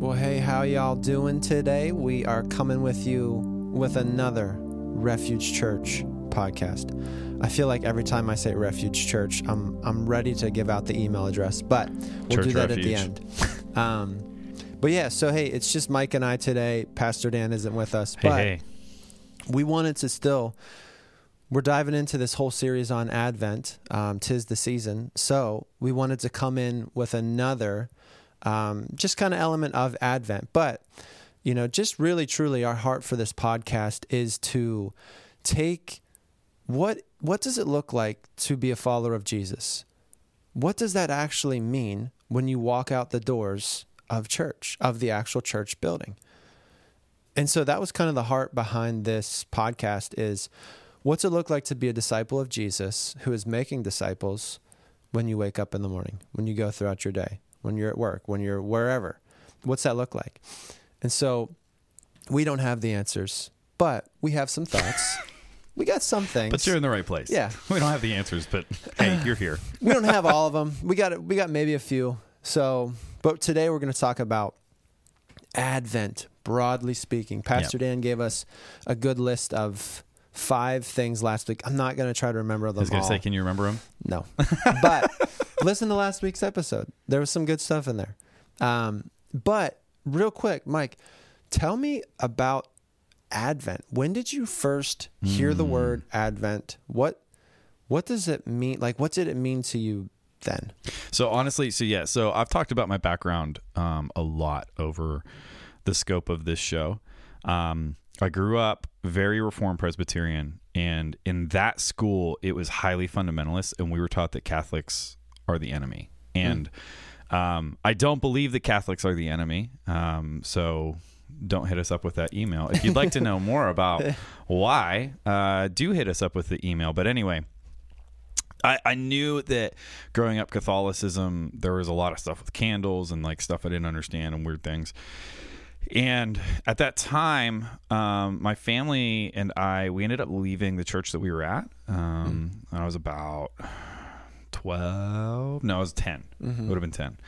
Well, hey, how y'all doing today? We are coming with you with another Refuge Church podcast. I feel like every time I say Refuge Church, I'm I'm ready to give out the email address, but we'll Church do that Refuge. at the end. Um, but yeah, so hey, it's just Mike and I today. Pastor Dan isn't with us, Hey, but hey. we wanted to still we're diving into this whole series on advent um, tis the season so we wanted to come in with another um, just kind of element of advent. But you know just really truly our heart for this podcast is to take what what does it look like to be a follower of jesus? What does that actually mean when you walk out the doors of church of the actual church building? And so that was kind of the heart behind this podcast is what's it look like to be a disciple of Jesus who is making disciples when you wake up in the morning, when you go throughout your day, when you're at work, when you're wherever. What's that look like? And so we don't have the answers, but we have some thoughts. we got some things. But you're in the right place. Yeah. We don't have the answers, but hey, you're here. we don't have all of them. We got we got maybe a few. So, but today we're going to talk about Advent, broadly speaking. Pastor Dan gave us a good list of five things last week. I'm not going to try to remember them I was going to say, can you remember them? no, but listen to last week's episode. There was some good stuff in there. Um, but real quick, Mike, tell me about Advent. When did you first hear the Hmm. word Advent? What what does it mean? Like, what did it mean to you then? So honestly, so yeah, so I've talked about my background um, a lot over the scope of this show. Um, I grew up very Reformed Presbyterian, and in that school, it was highly fundamentalist, and we were taught that Catholics are the enemy. And um, I don't believe that Catholics are the enemy. Um, so don't hit us up with that email. If you'd like to know more about why, uh, do hit us up with the email. But anyway, I, I knew that growing up Catholicism, there was a lot of stuff with candles and like stuff I didn't understand and weird things. And at that time, um, my family and I, we ended up leaving the church that we were at. Um, I was about 12. No, it was 10. It would have been 10.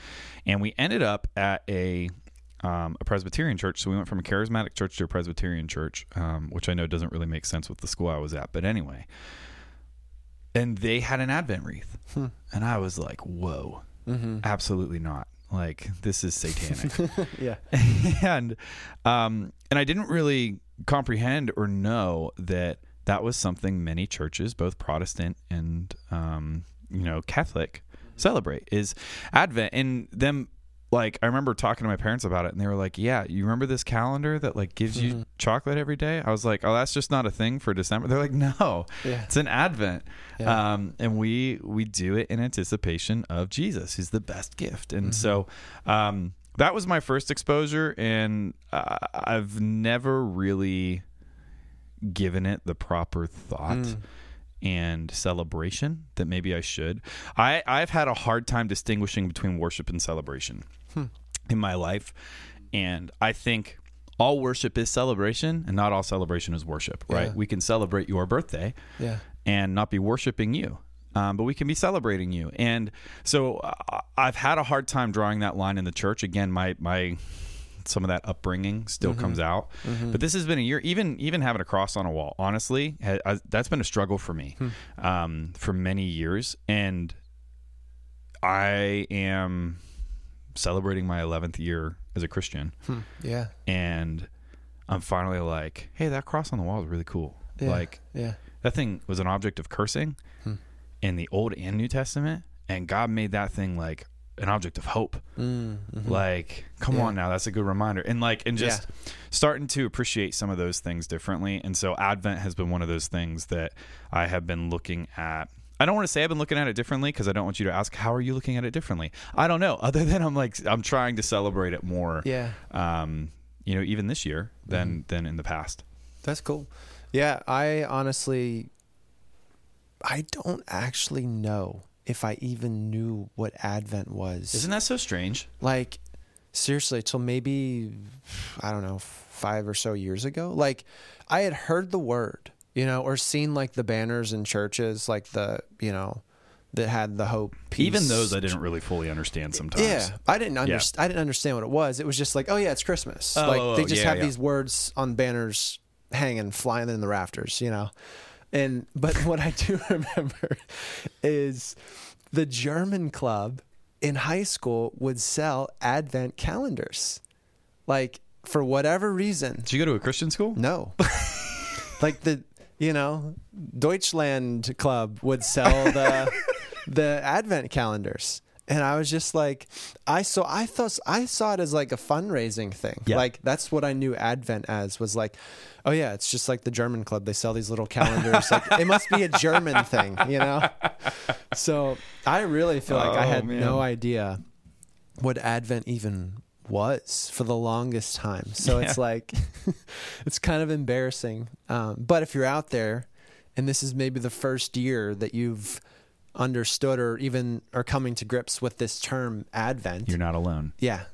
And we ended up at a um, a Presbyterian church. So we went from a charismatic church to a Presbyterian church, um, which I know doesn't really make sense with the school I was at. But anyway, and they had an Advent wreath. And I was like, whoa, absolutely not. Like, this is satanic. Yeah. and um, and I didn't really comprehend or know that that was something many churches, both Protestant and um, you know Catholic, celebrate is Advent. And them like I remember talking to my parents about it, and they were like, "Yeah, you remember this calendar that like gives you chocolate every day?" I was like, "Oh, that's just not a thing for December." They're like, "No, Yeah. it's an Advent." Yeah. Um, and we we do it in anticipation of Jesus, who's the best gift. And so um, that was my first exposure, and uh, I've never really given it the proper thought and celebration that maybe I should. I I've had a hard time distinguishing between worship and celebration in my life, and I think. All worship is celebration, and not all celebration is worship, right? Yeah. We can celebrate your birthday, Yeah. and not be worshiping you. Um, but we can be celebrating you. And so uh, I've had a hard time drawing that line in the church. Again, my my some of that upbringing still comes mm-hmm. out. Mm-hmm. But this has been a year. Even even having a cross on a wall, honestly, ha, I, that's been a struggle for me hmm. um, for many years. And I am celebrating my 11th year as a Christian, hmm. Yeah. and I'm finally like, hey, that cross on the wall is really cool. Yeah. Like Yeah. that thing was an object of cursing hmm. in the Old and New Testament, and God made that thing like an object of hope. Like, come Yeah. on now, that's a good reminder. And like, and just starting to appreciate some of those things differently. And so, Advent has been one of those things that I have been looking at. I don't want to say I've been looking at it differently because I don't want you to ask how are you looking at it differently. I don't know. Other than I'm like I'm trying to celebrate it more. Yeah. Um, you know, even this year than than in the past. That's cool. Yeah, I honestly I don't actually know if I even knew what Advent was. Isn't that so strange? like seriously till maybe I don't know, 5 or so years ago. Like I had heard the word, you know, or seen like the banners in churches like the, you know, that had the hope piece. Even those I didn't really fully understand sometimes. Yeah, I didn't Yeah. understand. I didn't understand what it was. It was just like, oh yeah, it's Christmas. Oh, like they oh, oh, just yeah, have yeah. these words on banners hanging, flying in the rafters, you know. And but what I do remember is the German club in high school would sell Advent calendars, like for whatever reason. Did you go to a Christian school? No. like the you know, Deutschland Club would sell the the advent calendars. And I was just like I saw I thought I saw it as like a fundraising thing. Yeah. Like that's what I knew Advent as was like, oh yeah, it's just like the German club. They sell these little calendars. like it must be a German thing, you know? So I really feel like I Oh, had man. no idea what Advent even was for the longest time. So it's like it's kind of embarrassing. Um, but if you're out there and this is maybe the first year that you've understood or even are coming to grips with this term Advent, You're not alone. yeah.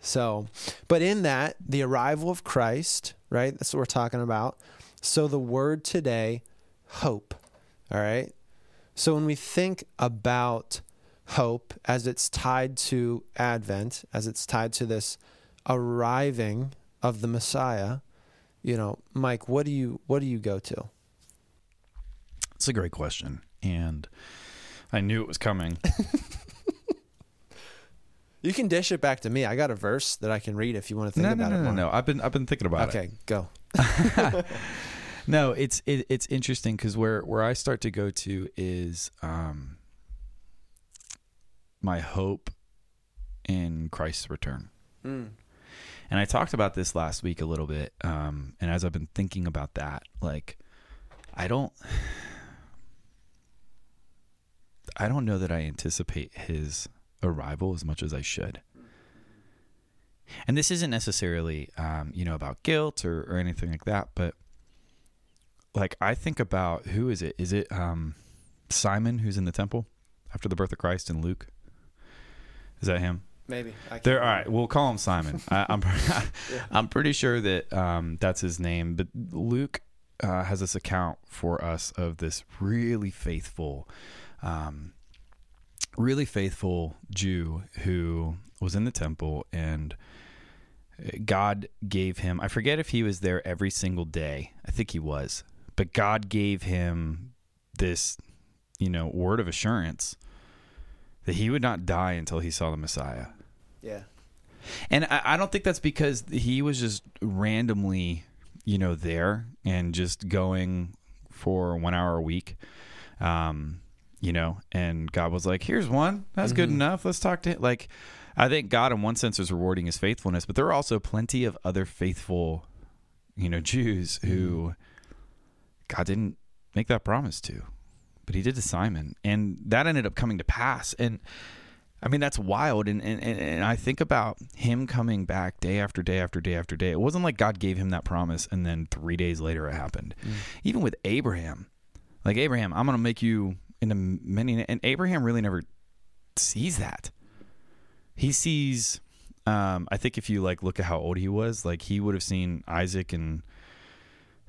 So, but in that, the arrival of Christ, right? That's what we're talking about. So the word today, hope. All right. So when we think about hope as it's tied to Advent, as it's tied to this arriving of the Messiah, you know, Mike, what do you what do you go to? It's a great question. And I knew it was coming. You can dish it back to me. I got a verse that I can read if you want to think no, about no, it no, no, no. I've been I've been thinking about it. Okay, go. No, it's it, it's interesting because where where I start to go to is um, my hope in Christ's return. Mm. And I talked about this last week a little bit. Um, and as I've been thinking about that, like, I don't, I don't know that I anticipate his arrival as much as I should. And this isn't necessarily, um, you know, about guilt or, or anything like that, but like I think about who is it? Is it um, Simon who's in the temple after the birth of Christ in Luke? Is that him? Maybe. I can't There, all right. We'll call him Simon. I, I'm, I'm pretty sure that um, that's his name. But Luke uh, has this account for us of this really faithful, um, really faithful Jew who was in the temple, and God gave him. I forget if he was there every single day. I think he was, but God gave him this, you know, word of assurance that he would not die until he saw the Messiah. Yeah. And I, I don't think that's because he was just randomly, you know, there and just going for one hour a week. Um, you know, and God was like, here's one. That's good Mhm. enough. Let's talk to him. Like, I think God, in one sense, is rewarding his faithfulness, but there are also plenty of other faithful, you know, Jews who God didn't make that promise to, but he did to Simon. And that ended up coming to pass. And I mean, that's wild. And, and, and and I think about him coming back day after day after day after day. It wasn't like God gave him that promise and then three days later it happened. Even with Abraham, like Abraham, I'm going to make you into many. And Abraham really never sees that. He sees, um, I think if you like look at how old he was, like he would have seen Isaac and,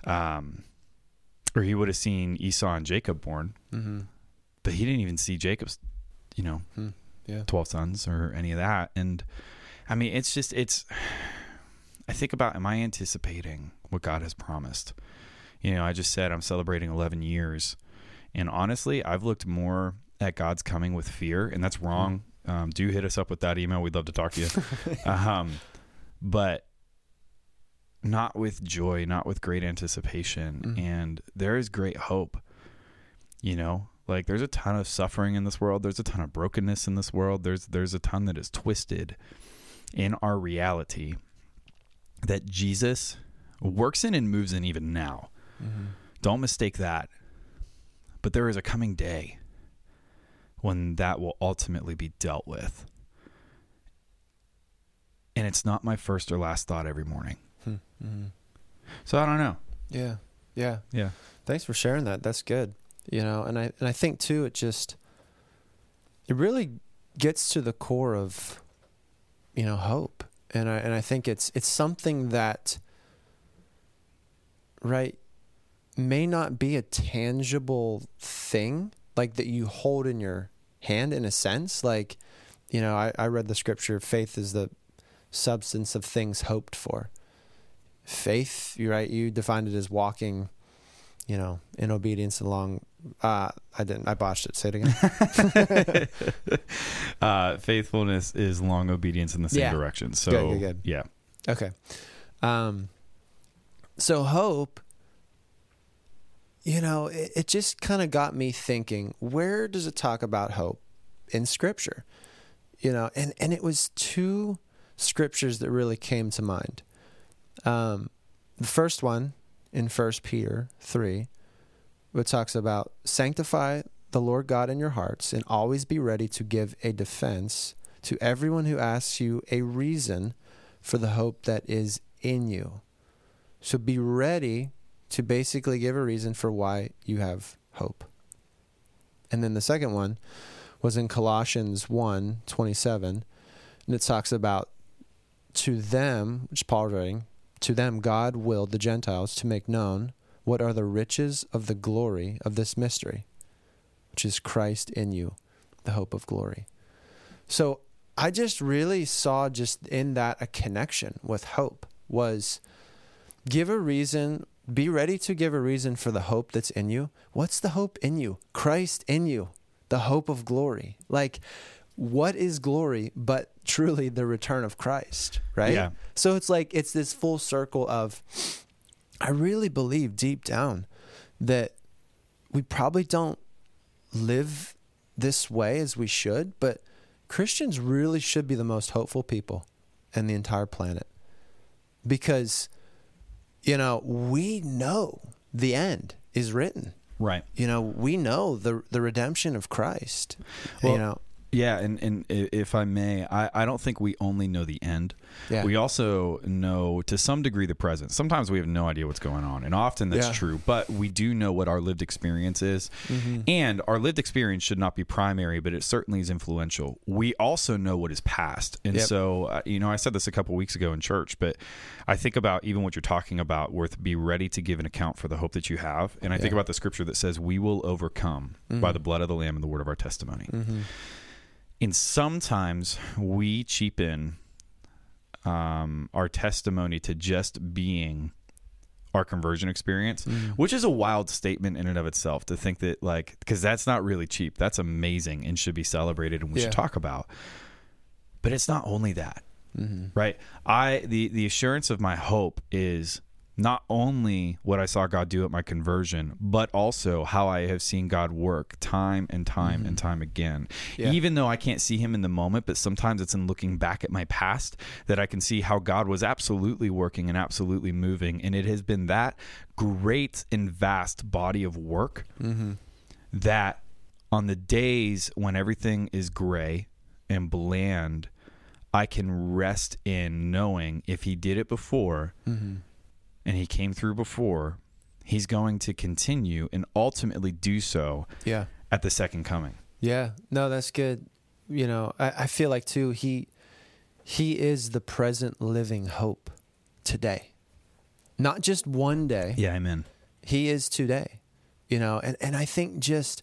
um, or he would have seen Esau and Jacob born, Mm-hmm. but he didn't even see Jacob's, you know, Hmm. Yeah. 12 sons or any of that. And I mean, it's just, it's, I think about, am I anticipating what God has promised? You know, I just said I'm celebrating 11 years. And honestly, I've looked more at God's coming with fear, and that's wrong. Um, do hit us up with that email. We'd love to talk to you. um, but not with joy, not with great anticipation. Mm. And there is great hope. You know, like there's a ton of suffering in this world. There's a ton of brokenness in this world. There's there's a ton that is twisted in our reality that Jesus works in and moves in even now. Mm-hmm. Don't mistake that. But there is a coming day when that will ultimately be dealt with. And it's not my first or last thought every morning. Mm-hmm. So I don't know. Yeah. Yeah. Yeah. Thanks for sharing that. That's good. You know, and I and I think too it just it really gets to the core of you know hope. And I and I think it's it's something that right may not be a tangible thing. like that you hold in your hand in a sense. Like, you know, I, I read the scripture faith is the substance of things hoped for. Faith, you right, you defined it as walking, you know, in obedience along uh I didn't I botched it. Say it again. uh, faithfulness is long obedience in the same Yeah. direction. So Good, good, good. yeah, Okay. Um, so hope, you know, it, it just kind of got me thinking, where does it talk about hope in scripture? You know, and, and it was two scriptures that really came to mind. Um, the first one in First Peter 3, which talks about sanctify the Lord God in your hearts and always be ready to give a defense to everyone who asks you a reason for the hope that is in you. So be ready to basically give a reason for why you have hope. And then the second one was in Colossians 1 27, and it talks about to them, which Paul's writing, to them God willed the Gentiles to make known what are the riches of the glory of this mystery, which is Christ in you, the hope of glory. So I just really saw just in that a connection with hope was give a reason, be ready to give a reason for the hope that's in you. What's the hope in you? Christ in you, the hope of glory. Like, what is glory but truly the return of Christ, right? Yeah. So it's like, it's this full circle of, I really believe deep down that we probably don't live this way as we should, but Christians really should be the most hopeful people in the entire planet because, you know, we know the end is written. right. You know, we know the the redemption of Christ. Well, you know, Yeah, and, and if I may, I, I don't think we only know the end. Yeah. We also know to some degree the present. Sometimes we have no idea what's going on, and often that's Yeah. true, but we do know what our lived experience is. Mm-hmm. And our lived experience should not be primary, but it certainly is influential. We also know what is past. And Yep. so, uh, you know, I said this a couple weeks ago in church, but I think about even what you're talking about, worth be ready to give an account for the hope that you have. And I think about the scripture that says, We will overcome by the blood of the Lamb and the word of our testimony Mm-hmm. And sometimes we cheapen um, our testimony to just being our conversion experience, Mm-hmm. which is a wild statement in and of itself to think that, like, because that's not really cheap. That's amazing and should be celebrated and we Yeah. should talk about. But it's not only that, Mm-hmm. right? I the the assurance of my hope is not only what I saw God do at my conversion, but also how I have seen God work time and time and time again. Yeah. Even though I can't see him in the moment, but sometimes it's in looking back at my past that I can see how God was absolutely working and absolutely moving. And it has been that great and vast body of work Mm-hmm. that on the days when everything is gray and bland, I can rest in knowing if he did it before Mm-hmm. And he came through before, he's going to continue and ultimately do so Yeah. at the second coming. Yeah, no, that's good. You know, I, I feel like too he he is the present living hope today. Not just one day. Yeah, amen. He is today. You know, and, and I think just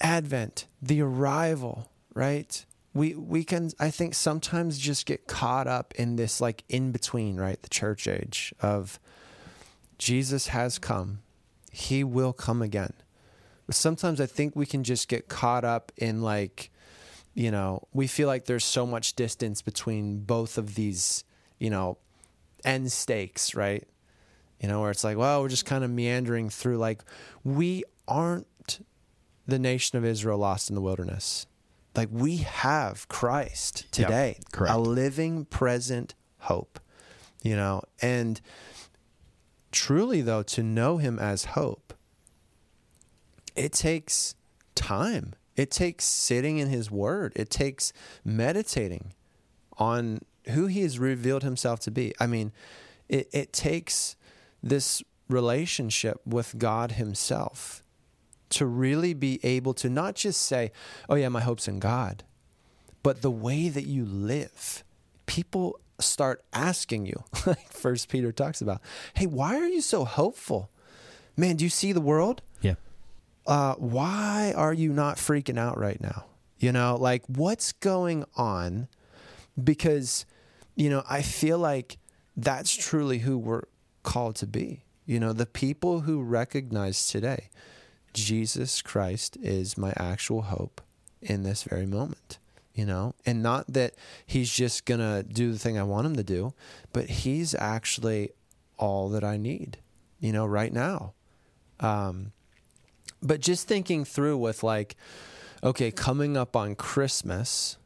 Advent, the arrival, right? We we can I think sometimes just get caught up in this like in between, right? The church age of Jesus has come. He will come again. But sometimes I think we can just get caught up in like, you know, we feel like there's so much distance between both of these, you know, end stakes, right? You know, where it's like, well, we're just kind of meandering through. Like, we aren't the nation of Israel lost in the wilderness. Like, we have Christ today, correct. a living, present hope, you know, and truly, though, to know him as hope, it takes time. It takes sitting in his word. It takes meditating on who he has revealed himself to be. I mean, it, it takes this relationship with God himself to really be able to not just say, oh, yeah, my hope's in God, but the way that you live. People start asking you, like First Peter talks about, hey, why are you so hopeful? Man, do you see the world? Yeah. uh, why are you not freaking out right now? You know, like what's going on? Because, you know, I feel like that's truly who we're called to be. You know, the people who recognize today Jesus Christ is my actual hope in this very moment, you know, and not that he's just going to do the thing I want him to do, but he's actually all that I need, you know, right now. Um, but just thinking through with like, okay, coming up on Christmas,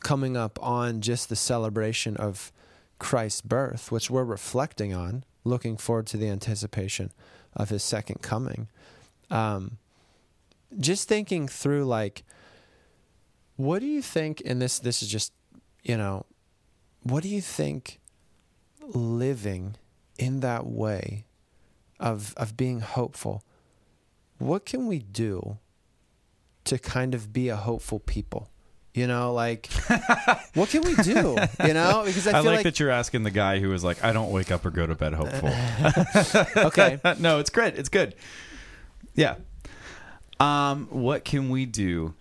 coming up on just the celebration of Christ's birth, which we're reflecting on, looking forward to the anticipation of his second coming. Um, just thinking through like, what do you think? And this this is just, you know, what do you think living in that way of of being hopeful? What can we do to kind of be a hopeful people? You know, like what can we do? You know, because I I, feel like, like, that you're asking the guy who was like, I don't wake up or go to bed hopeful. okay, no, it's great. It's good. Yeah. Um, what can we do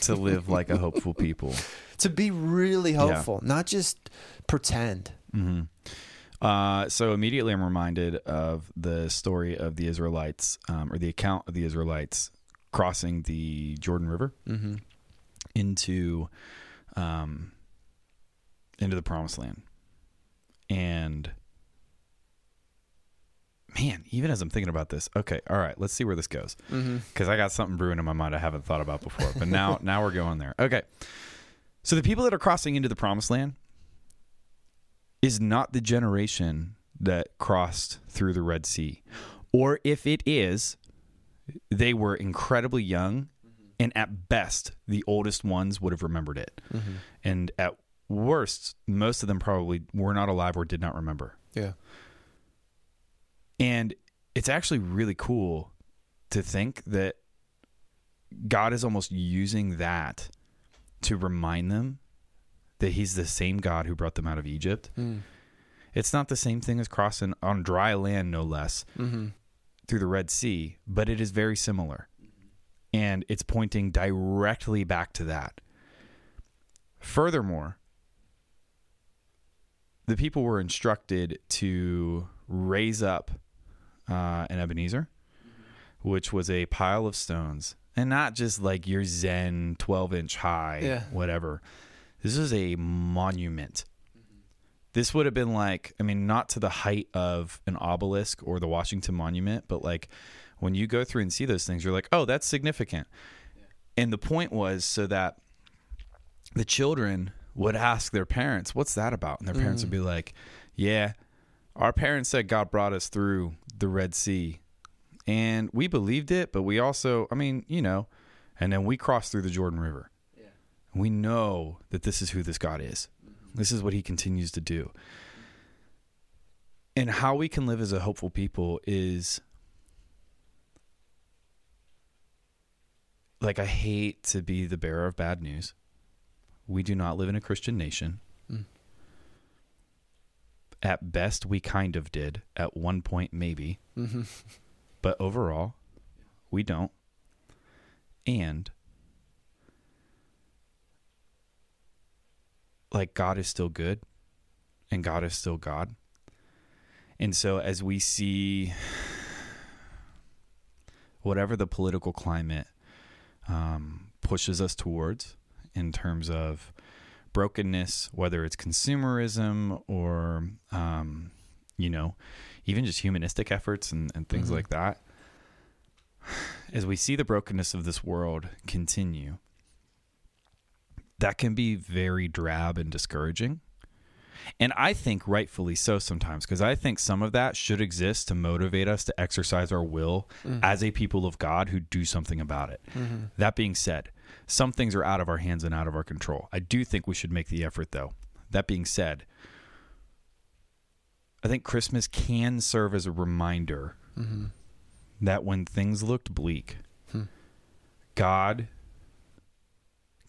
to live like a hopeful people? to be really hopeful, not just pretend. hmm Uh, so immediately I'm reminded of the story of the Israelites, um, or the account of the Israelites crossing the Jordan River Mm-hmm. Into, um, into the Promised Land, and man, even as I'm thinking about this, okay, all right, let's see where this goes Mm-hmm. because I got something brewing in my mind I haven't thought about before. But now, now we're going there. Okay, so the people that are crossing into the Promised Land is not the generation that crossed through the Red Sea, or if it is, they were incredibly young, and at best, the oldest ones would have remembered it, Mm-hmm. and at worst, most of them probably were not alive or did not remember. Yeah. And it's actually really cool to think that God is almost using that to remind them that He's the same God who brought them out of Egypt. Mm. It's not the same thing as crossing on dry land, no less, Mm-hmm. through the Red Sea, but it is very similar. And it's pointing directly back to that. Furthermore, the people were instructed to raise up uh, an Ebenezer, which was a pile of stones, and not just like your Zen 12 inch high, Yeah. whatever. This is a monument. This would have been like, I mean, not to the height of an obelisk or the Washington Monument, but like when you go through and see those things, you're like, oh, that's significant. And the point was so that the children would ask their parents, what's that about? And their parents would be mm. like, yeah, our parents said God brought us through the Red Sea. And we believed it, but we also, I mean, you know, and then we crossed through the Jordan River. We know that this is who this God is. Mm-hmm. This is what he continues to do. And how we can live as a hopeful people is like, I hate to be the bearer of bad news. We do not live in a Christian nation. Mm. At best, we kind of did. At one point, maybe. Mm-hmm. But overall, we don't. And like God is still good and God is still God. And so as we see whatever the political climate um, pushes us towards in terms of brokenness, whether it's consumerism or, um, you know, even just humanistic efforts and, and things Mhm. like that. As we see the brokenness of this world continue, that can be very drab and discouraging. And I think rightfully so sometimes, because I think some of that should exist to motivate us to exercise our will Mm. as a people of God who do something about it. Mm-hmm. That being said, some things are out of our hands and out of our control. I do think we should make the effort, though. That being said, I think Christmas can serve as a reminder Mm-hmm. that when things looked bleak, Hmm. God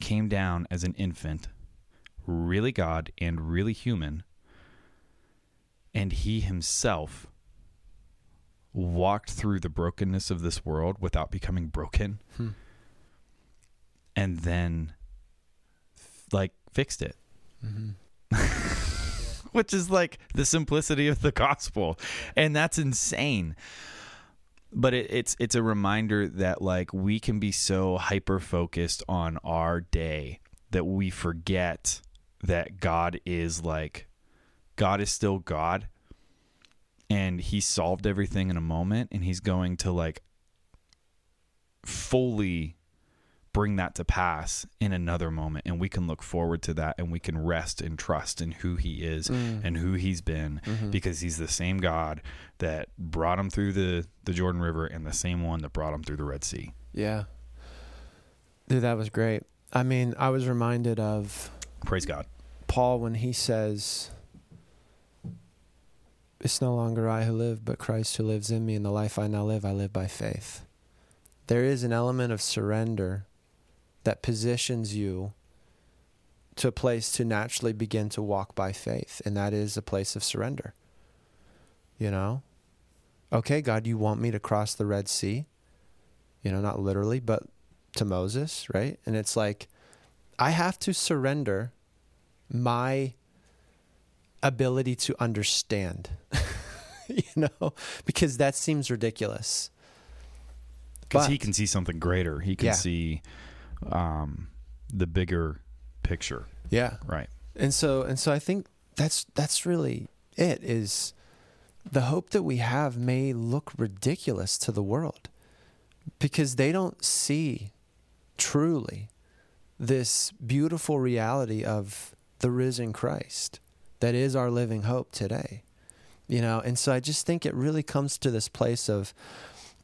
came down as an infant, really God and really human, and he himself walked through the brokenness of this world without becoming broken. Hmm. and then like fixed it. Mhm. which is like the simplicity of the gospel. And that's insane. But it, it's it's a reminder that like we can be so hyper focused on our day that we forget that god is like god is still god and he solved everything in a moment and he's going to like fully bring that to pass in another moment and we can look forward to that and we can rest and trust in who he is Mm. and who he's been Mhm. because he's the same God that brought him through the, the Jordan River and the same one that brought him through the Red Sea. Yeah. Dude, that was great. I mean, I was reminded of Praise God. Paul when he says, It's no longer I who live, but Christ who lives in me, and the life I now live, I live by faith. There is an element of surrender that positions you to a place to naturally begin to walk by faith, and that is a place of surrender. You know? Okay, God, you want me to cross the Red Sea? You know, not literally, but to Moses, right? And it's like, I have to surrender my ability to understand, you know, because that seems ridiculous. Because he can see something greater. He can Yeah. see um, the bigger picture. Yeah. Right. And so and so I think that's that's really it is the hope that we have may look ridiculous to the world because they don't see truly this beautiful reality of the risen Christ that is our living hope today. You know, and so I just think it really comes to this place of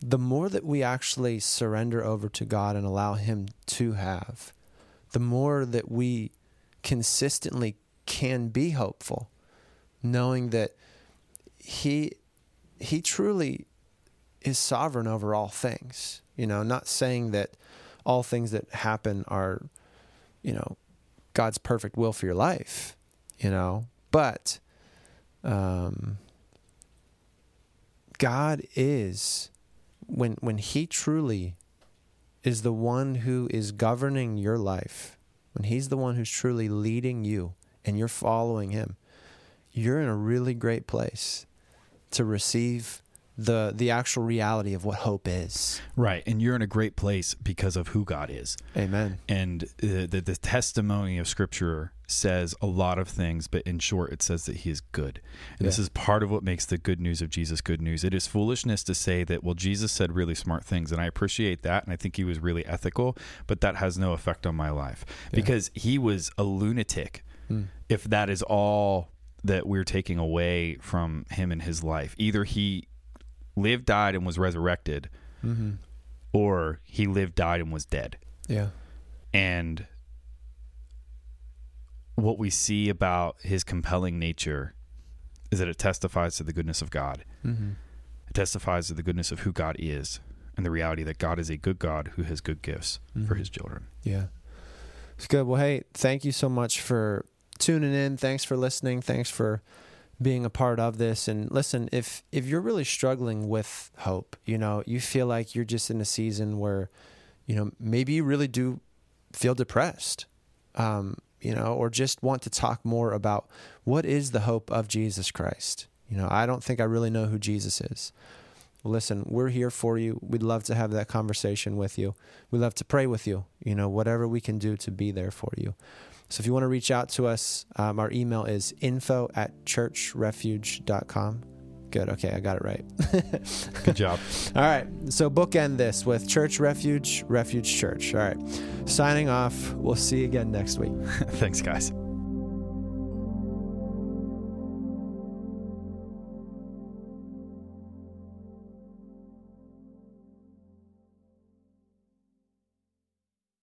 the more that we actually surrender over to God and allow him to have, the more that we consistently can be hopeful knowing that he he truly is sovereign over all things you know not saying that all things that happen are you know God's perfect will for your life you know? But um God is when when he truly is the one who is governing your life when he's the one who's truly leading you and you're following him, you're in a really great place to receive the the actual reality of what hope is. Right. And you're in a great place because of who God is. Amen. And uh, the, the testimony of Scripture says a lot of things, but in short, it says that He is good. And this is part of what makes the good news of Jesus good news. It is foolishness to say that, well, Jesus said really smart things, and I appreciate that, and I think He was really ethical, but that has no effect on my life Yeah. because He was a lunatic. Mm. If that is all that we're taking away from Him in His life, either He lived, died, and was resurrected, Mm-hmm. or He lived, died, and was dead. Yeah. And what we see about his compelling nature is that it testifies to the goodness of God. Mm-hmm. It testifies to the goodness of who God is and the reality that God is a good God who has good gifts for Mhm. his children. Yeah. It's good. Well, hey, thank you so much for tuning in. Thanks for listening. Thanks for being a part of this. And listen, if if you're really struggling with hope, you know, you feel like you're just in a season where, you know, maybe you really do feel depressed. Um, you know, or just want to talk more about what is the hope of Jesus Christ. You know, I don't think I really know who Jesus is. Listen, we're here for you. We'd love to have that conversation with you. We love to pray with you, you know, whatever we can do to be there for you. So if you want to reach out to us, um, our email is info at churchrefuge.com. Good. Okay, I got it right. Good job. All right. So bookend this with Church Refuge, Refuge Church. All right. Signing off. We'll see you again next week. Thanks, guys.